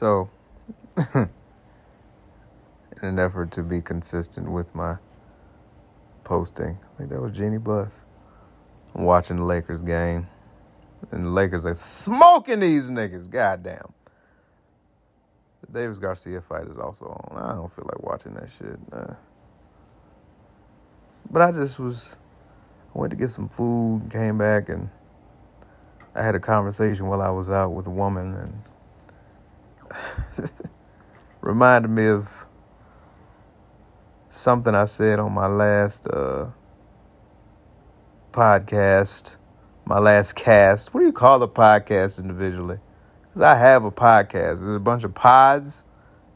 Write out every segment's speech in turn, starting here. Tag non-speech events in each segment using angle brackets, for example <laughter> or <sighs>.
So, <laughs> in an effort to be consistent with my posting, I think that was Jeanie Buss. I'm watching the Lakers game, and the Lakers are smoking these niggas. Goddamn. The Davis Garcia fight is also on. I don't feel like watching that shit. Uh, but I just was, I went to get some food, came back, and I had a conversation while I was out with a woman, and <laughs> reminded me of something I said on my last uh, podcast, my last cast. What do you call a podcast individually? Because I have a podcast. There's a bunch of pods,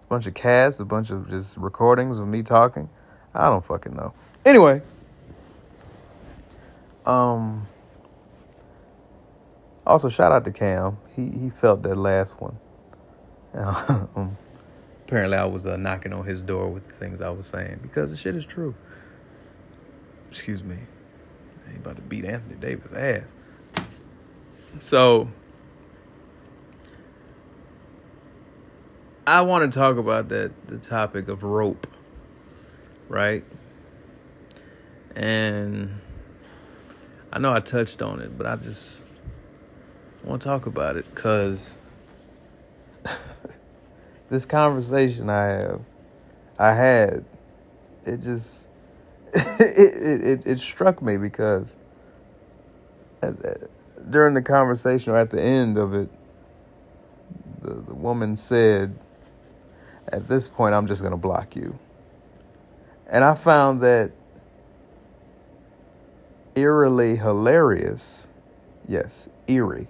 a bunch of casts, a bunch of just recordings of me talking. I don't fucking know. Anyway, um, also shout out to Cam. He he felt that last one. <laughs> um, apparently, I was uh, knocking on his door with the things I was saying because the shit is true. Excuse me. He about to beat Anthony Davis ass. So I want to talk about that the topic of rope, right? And I know I touched on it, but I just want to talk about it because <laughs> this conversation I have, I had, it just <laughs> it, it it struck me because uh, uh, during the conversation or at the end of it, the the woman said, "At this point, I'm just gonna block you," and I found that eerily hilarious. Yes, eerie.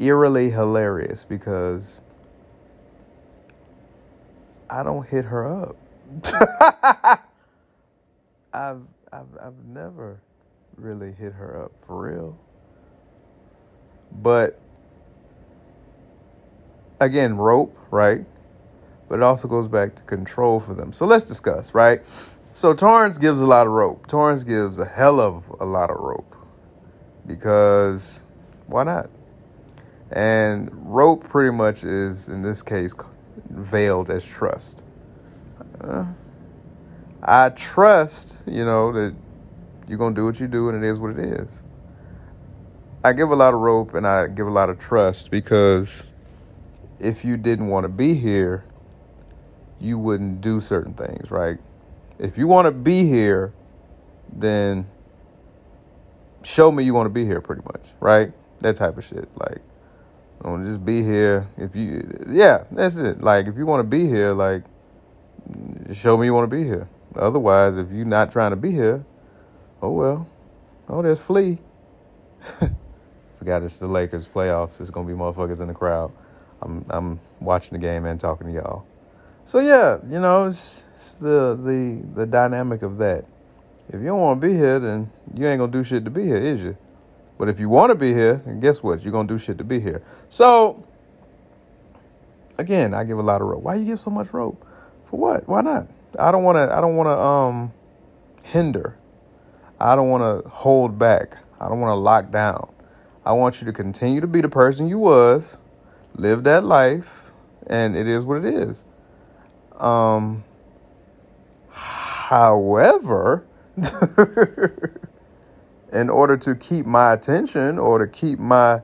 Eerily hilarious because I don't hit her up. <laughs> I've, I've I've never really hit her up for real. But again, rope, right? But it also goes back to control for them. So let's discuss, right? So Torrance gives a lot of rope. Torrance gives a hell of a lot of rope because why not? And rope pretty much is, in this case, veiled as trust. Uh, I trust, you know, that you're going to do what you do and it is what it is. I give a lot of rope and I give a lot of trust because if you didn't want to be here, you wouldn't do certain things, right? If you want to be here, then show me you want to be here pretty much, right? That type of shit. Like, I want to just be here. If you, yeah, that's it. Like, if you want to be here, like, show me you want to be here. Otherwise, if you're not trying to be here, oh well. Oh, there's Flea. <laughs> Forgot it's the Lakers playoffs. It's gonna be motherfuckers in the crowd. I'm I'm watching the game and talking to y'all. So yeah, you know, it's, it's the the the dynamic of that. If you don't want to be here, then you ain't gonna do shit to be here, is you? But if you want to be here, then guess what? You're gonna do shit to be here. So again, I give a lot of rope. Why you give so much rope? For what? Why not? I don't want to. I don't want to um hinder. I don't want to hold back. I don't want to lock down. I want you to continue to be the person you was, live that life, and it is what it is. Um, however, <laughs> in order to keep my attention or to keep my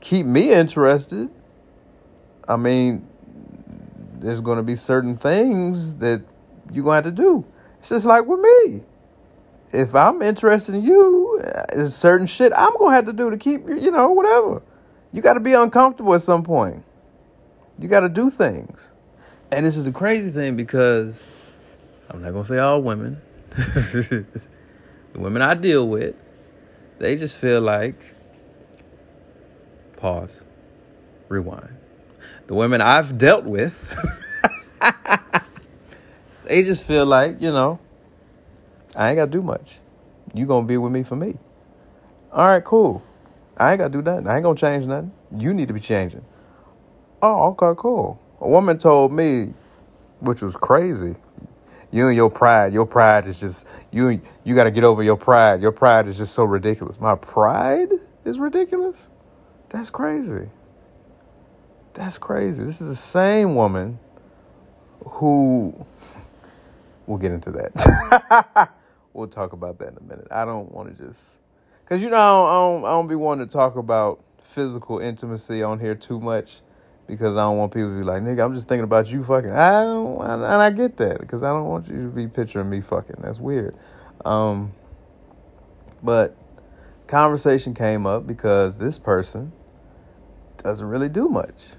keep me interested, I mean, there's going to be certain things that you're going to have to do. It's just like with me. If I'm interested in you, uh, there's certain shit I'm going to have to do to keep you, you know, whatever. You got to be uncomfortable at some point. You got to do things. And this is a crazy thing because I'm not going to say all women. <laughs> the women I deal with, they just feel like pause, rewind. The women I've dealt with, <laughs> they just feel like, you know, I ain't got to do much. You going to be with me for me. All right, cool. I ain't got to do nothing. I ain't going to change nothing. You need to be changing. Oh, okay, cool. A woman told me, which was crazy. You and your pride, your pride is just you. You got to get over your pride. Your pride is just so ridiculous. My pride is ridiculous. That's crazy. That's crazy. This is the same woman who we'll get into that. <laughs> we'll talk about that in a minute. I don't want to just because you know I don't, I don't be wanting to talk about physical intimacy on here too much because I don't want people to be like, nigga, I'm just thinking about you fucking. I don't, and I get that because I don't want you to be picturing me fucking. That's weird. Um, but conversation came up because this person doesn't really do much.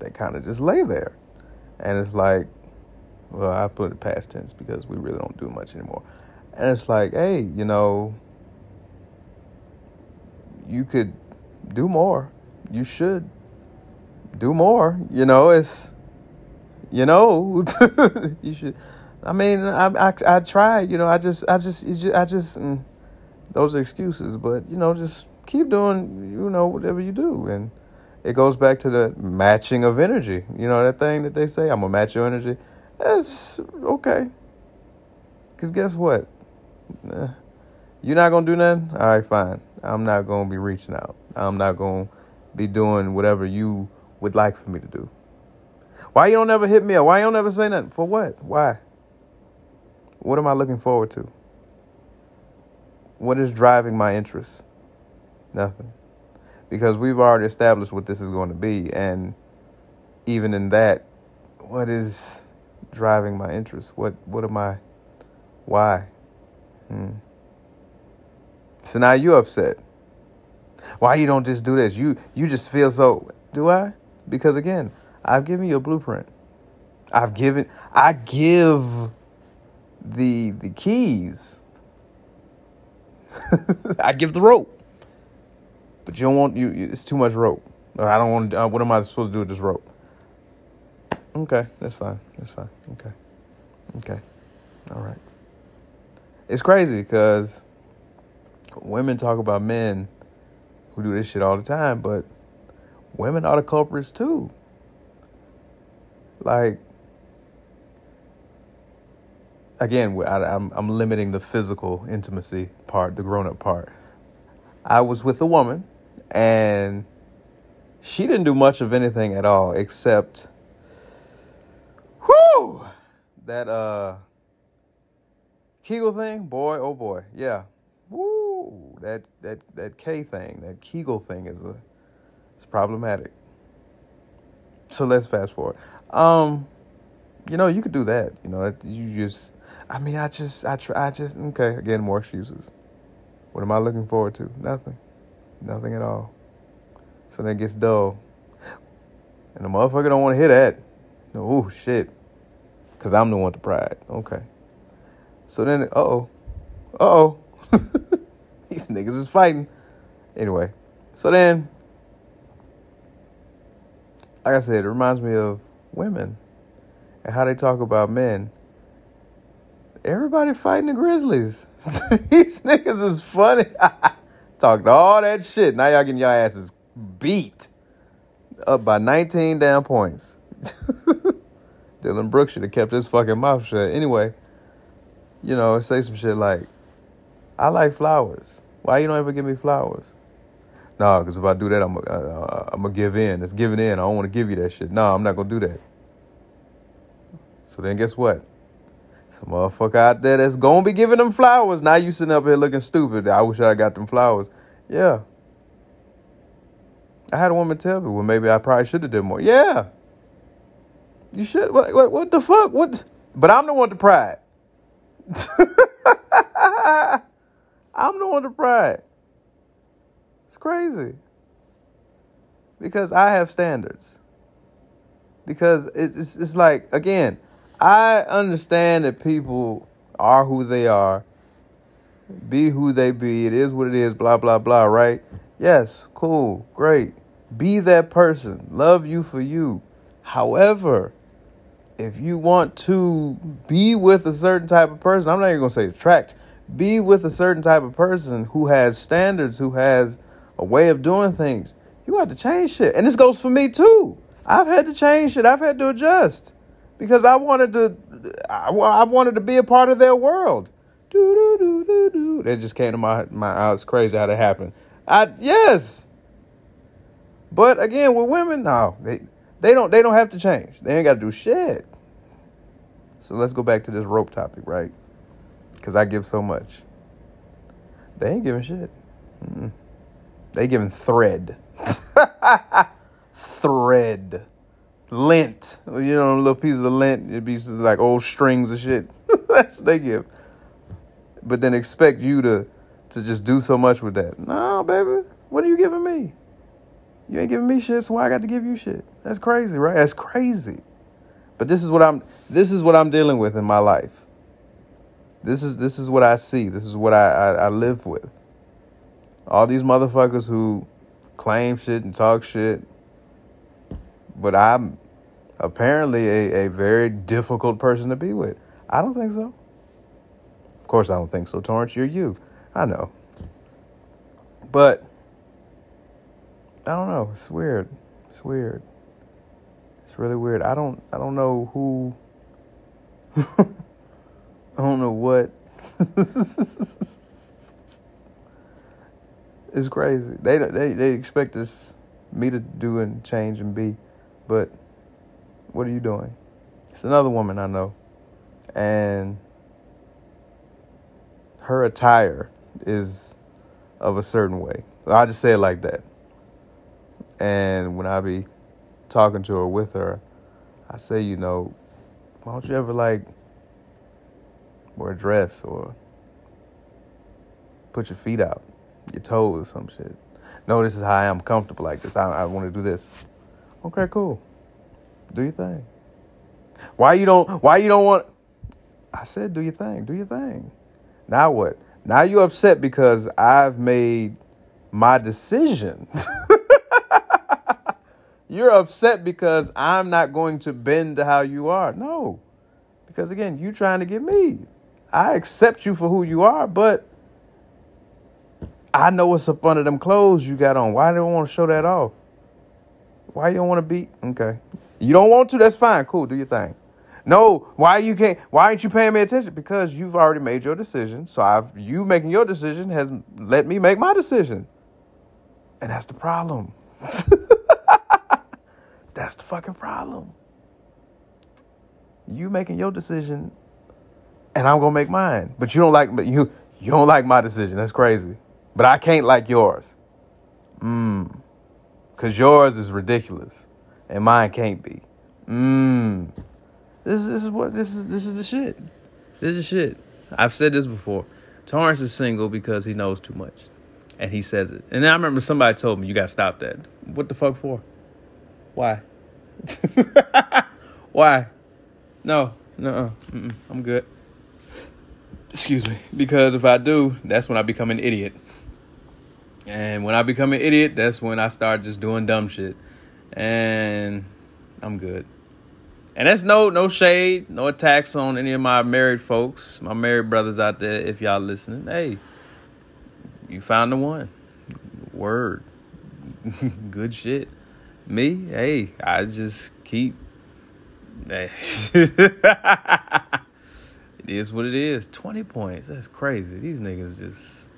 They kind of just lay there. And it's like, well, I put it past tense because we really don't do much anymore. And it's like, hey, you know, you could do more. You should do more. You know, it's, you know, <laughs> you should. I mean, I, I I tried. You know, I just I just I just mm, those are excuses. But you know, just keep doing you know whatever you do, and it goes back to the matching of energy. You know that thing that they say, I'm gonna match your energy. That's okay. Cause guess what? You're not gonna do nothing. All right, fine. I'm not gonna be reaching out. I'm not gonna be doing whatever you would like for me to do. Why you don't ever hit me up? Why you don't ever say nothing? For what? Why? What am I looking forward to? What is driving my interest? Nothing. Because we've already established what this is going to be. And even in that, what is driving my interest? What what am I why? Hmm. So now you upset. Why you don't just do this? You you just feel so do I? Because again, I've given you a blueprint. I've given I give the the keys. <laughs> I give the rope. But you don't want you it's too much rope. I don't want uh, what am I supposed to do with this rope? Okay, that's fine. That's fine. Okay. Okay. All right. It's crazy because women talk about men who do this shit all the time, but women are the culprits too. Like, again, I, am I'm limiting the physical intimacy part, the grown up part. I was with a woman, and she didn't do much of anything at all except, whoo, that uh, Kegel thing, boy, oh boy, yeah, woo, that that that K thing, that Kegel thing is a, it's problematic. So let's fast forward. Um, you know, you could do that. You know, you just. I mean, I just, I try, I just. Okay, again, more excuses. What am I looking forward to? Nothing, nothing at all. So then it gets dull, and the motherfucker don't want to hear that. Oh shit, because I'm the one to pride. Okay. So then, uh oh, uh oh, <laughs> these niggas is fighting. Anyway, so then, like I said, it reminds me of women and how they talk about men. Everybody fighting the Grizzlies. <laughs> These niggas is funny. <laughs> Talked all that shit. Now y'all getting your asses beat up by 19 damn points. <laughs> Dillon Brooks should have kept his fucking mouth shut. Anyway, you know, say some shit like, I like flowers. Why you don't ever give me flowers? Nah, because if I do that, I'm uh, uh, I'm gonna give in. It's giving in. I don't want to give you that shit. Nah, I'm not gonna do that. So then, guess what? Some motherfucker out there that's gonna be giving them flowers. Now you sitting up here looking stupid. I wish I got them flowers. Yeah. I had a woman tell me, well, maybe I probably should have did more. Yeah. You should. What, what, what the fuck? What? But I'm the one to pride. <laughs> I'm the one to pride. It's crazy. Because I have standards. Because it's, it's like, again, I understand that people are who they are, be who they be, it is what it is, blah, blah, blah, right? Yes, cool, great. Be that person. Love you for you. However, if you want to be with a certain type of person, I'm not even going to say attract, be with a certain type of person who has standards, who has a way of doing things. You have to change shit. And this goes for me too. I've had to change shit. I've had to adjust because I wanted to I, I wanted to be a part of their world. Do do do do do. That just came to my my. It's crazy how that happened. I yes. But again, with women, no, they they don't they don't have to change. They ain't got to do shit. So let's go back to this rope topic, right? Because I give so much. They ain't giving shit. Mm-mm. They giving thread. <laughs> thread. Lint. You know, little pieces of lint. It'd be like old strings of shit. <laughs> That's what they give. But then expect you to to just do so much with that. No, baby. What are you giving me? You ain't giving me shit, so why I got to give you shit? That's crazy, right? That's crazy. But this is what I'm this is what I'm dealing with in my life. This is this is what I see. This is what I, I, I live with. All these motherfuckers who claim shit and talk shit. But I'm apparently a, a very difficult person to be with. I don't think so. Of course I don't think so, Torrance. You're you. I know. But I don't know. It's weird. It's weird. It's really weird. I don't I don't know who <laughs> I don't know what <laughs> It's crazy. They they they expect us me to do and change and be, but what are you doing? It's another woman I know, and her attire is of a certain way. I just say it like that. And when I be talking to her with her, I say, you know, why don't you ever like wear a dress or put your feet out, your toes, or some shit. No, this is how I am comfortable like this. I, I want to do this. Okay, cool. Do your thing. Why you don't? Why you don't want? I said, do your thing. Do your thing. Now what? Now you upset because I've made my decision. <laughs> You're upset because I'm not going to bend to how you are. No. Because again, you trying to get me. I accept you for who you are, but I know what's up under them clothes you got on. Why do you want to show that off? Why you don't want to be okay? You don't want to? That's fine. Cool. Do your thing. No, why you can't? Why aren't you paying me attention? Because you've already made your decision. So I've you making your decision has let me make my decision, and that's the problem. <laughs> that's the fucking problem. You making your decision, and I'm gonna make mine. But you don't like But you you don't like my decision. That's crazy. But I can't like yours. Mmm. Cause yours is ridiculous, and mine can't be. Mmm. This, this is what this is. This is the shit. This is shit. I've said this before. Torrance is single because he knows too much, and he says it. And I remember somebody told me you got to stop that. What the fuck for? Why? <laughs> Why? No, no, I'm good. Excuse me. Because if I do, that's when I become an idiot. And when I become an idiot, that's when I start just doing dumb shit. And I'm good. And that's no no shade, no attacks on any of my married folks, my married brothers out there. If y'all listening, hey, you found the one. Word, <laughs> good shit. Me, hey, I just keep. Hey. <laughs> it is what it is. Twenty points. That's crazy. These niggas just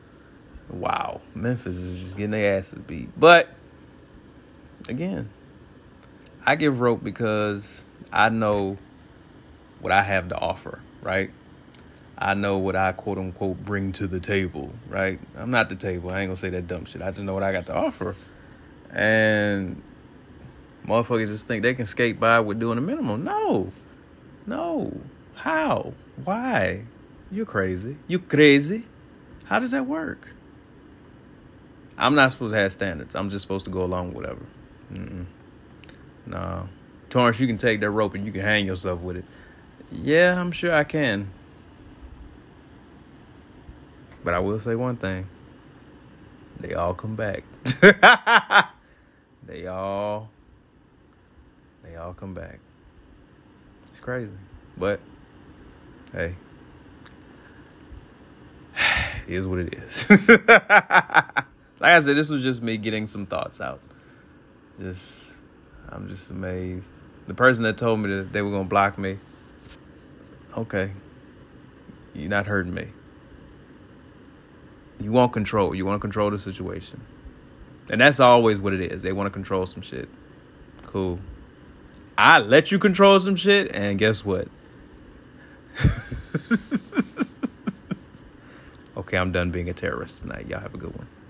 wow. Memphis is just getting their asses beat. But again, I give rope because I know what I have to offer, right? I know what I quote unquote bring to the table, right? I'm not the table. I ain't gonna say that dumb shit. I just know what I got to offer. And motherfuckers just think they can skate by with doing a minimum. No. No. How? Why? You're crazy. You crazy? How does that work? I'm not supposed to have standards. I'm just supposed to go along with whatever. Mm-mm. No. Torrance, you can take that rope and you can hang yourself with it. Yeah, I'm sure I can. But I will say one thing. They all come back. <laughs> they all they all come back. It's crazy. But hey. <sighs> It is what it is. <laughs> like I said, this was just me getting some thoughts out. Just I'm just amazed. The person that told me that they were gonna block me. Okay. You're not hurting me. You want control. You want to control the situation. And that's always what it is. They want to control some shit. Cool. I let you control some shit, and guess what? <laughs> okay, I'm done being a terrorist tonight. Y'all have a good one. 15.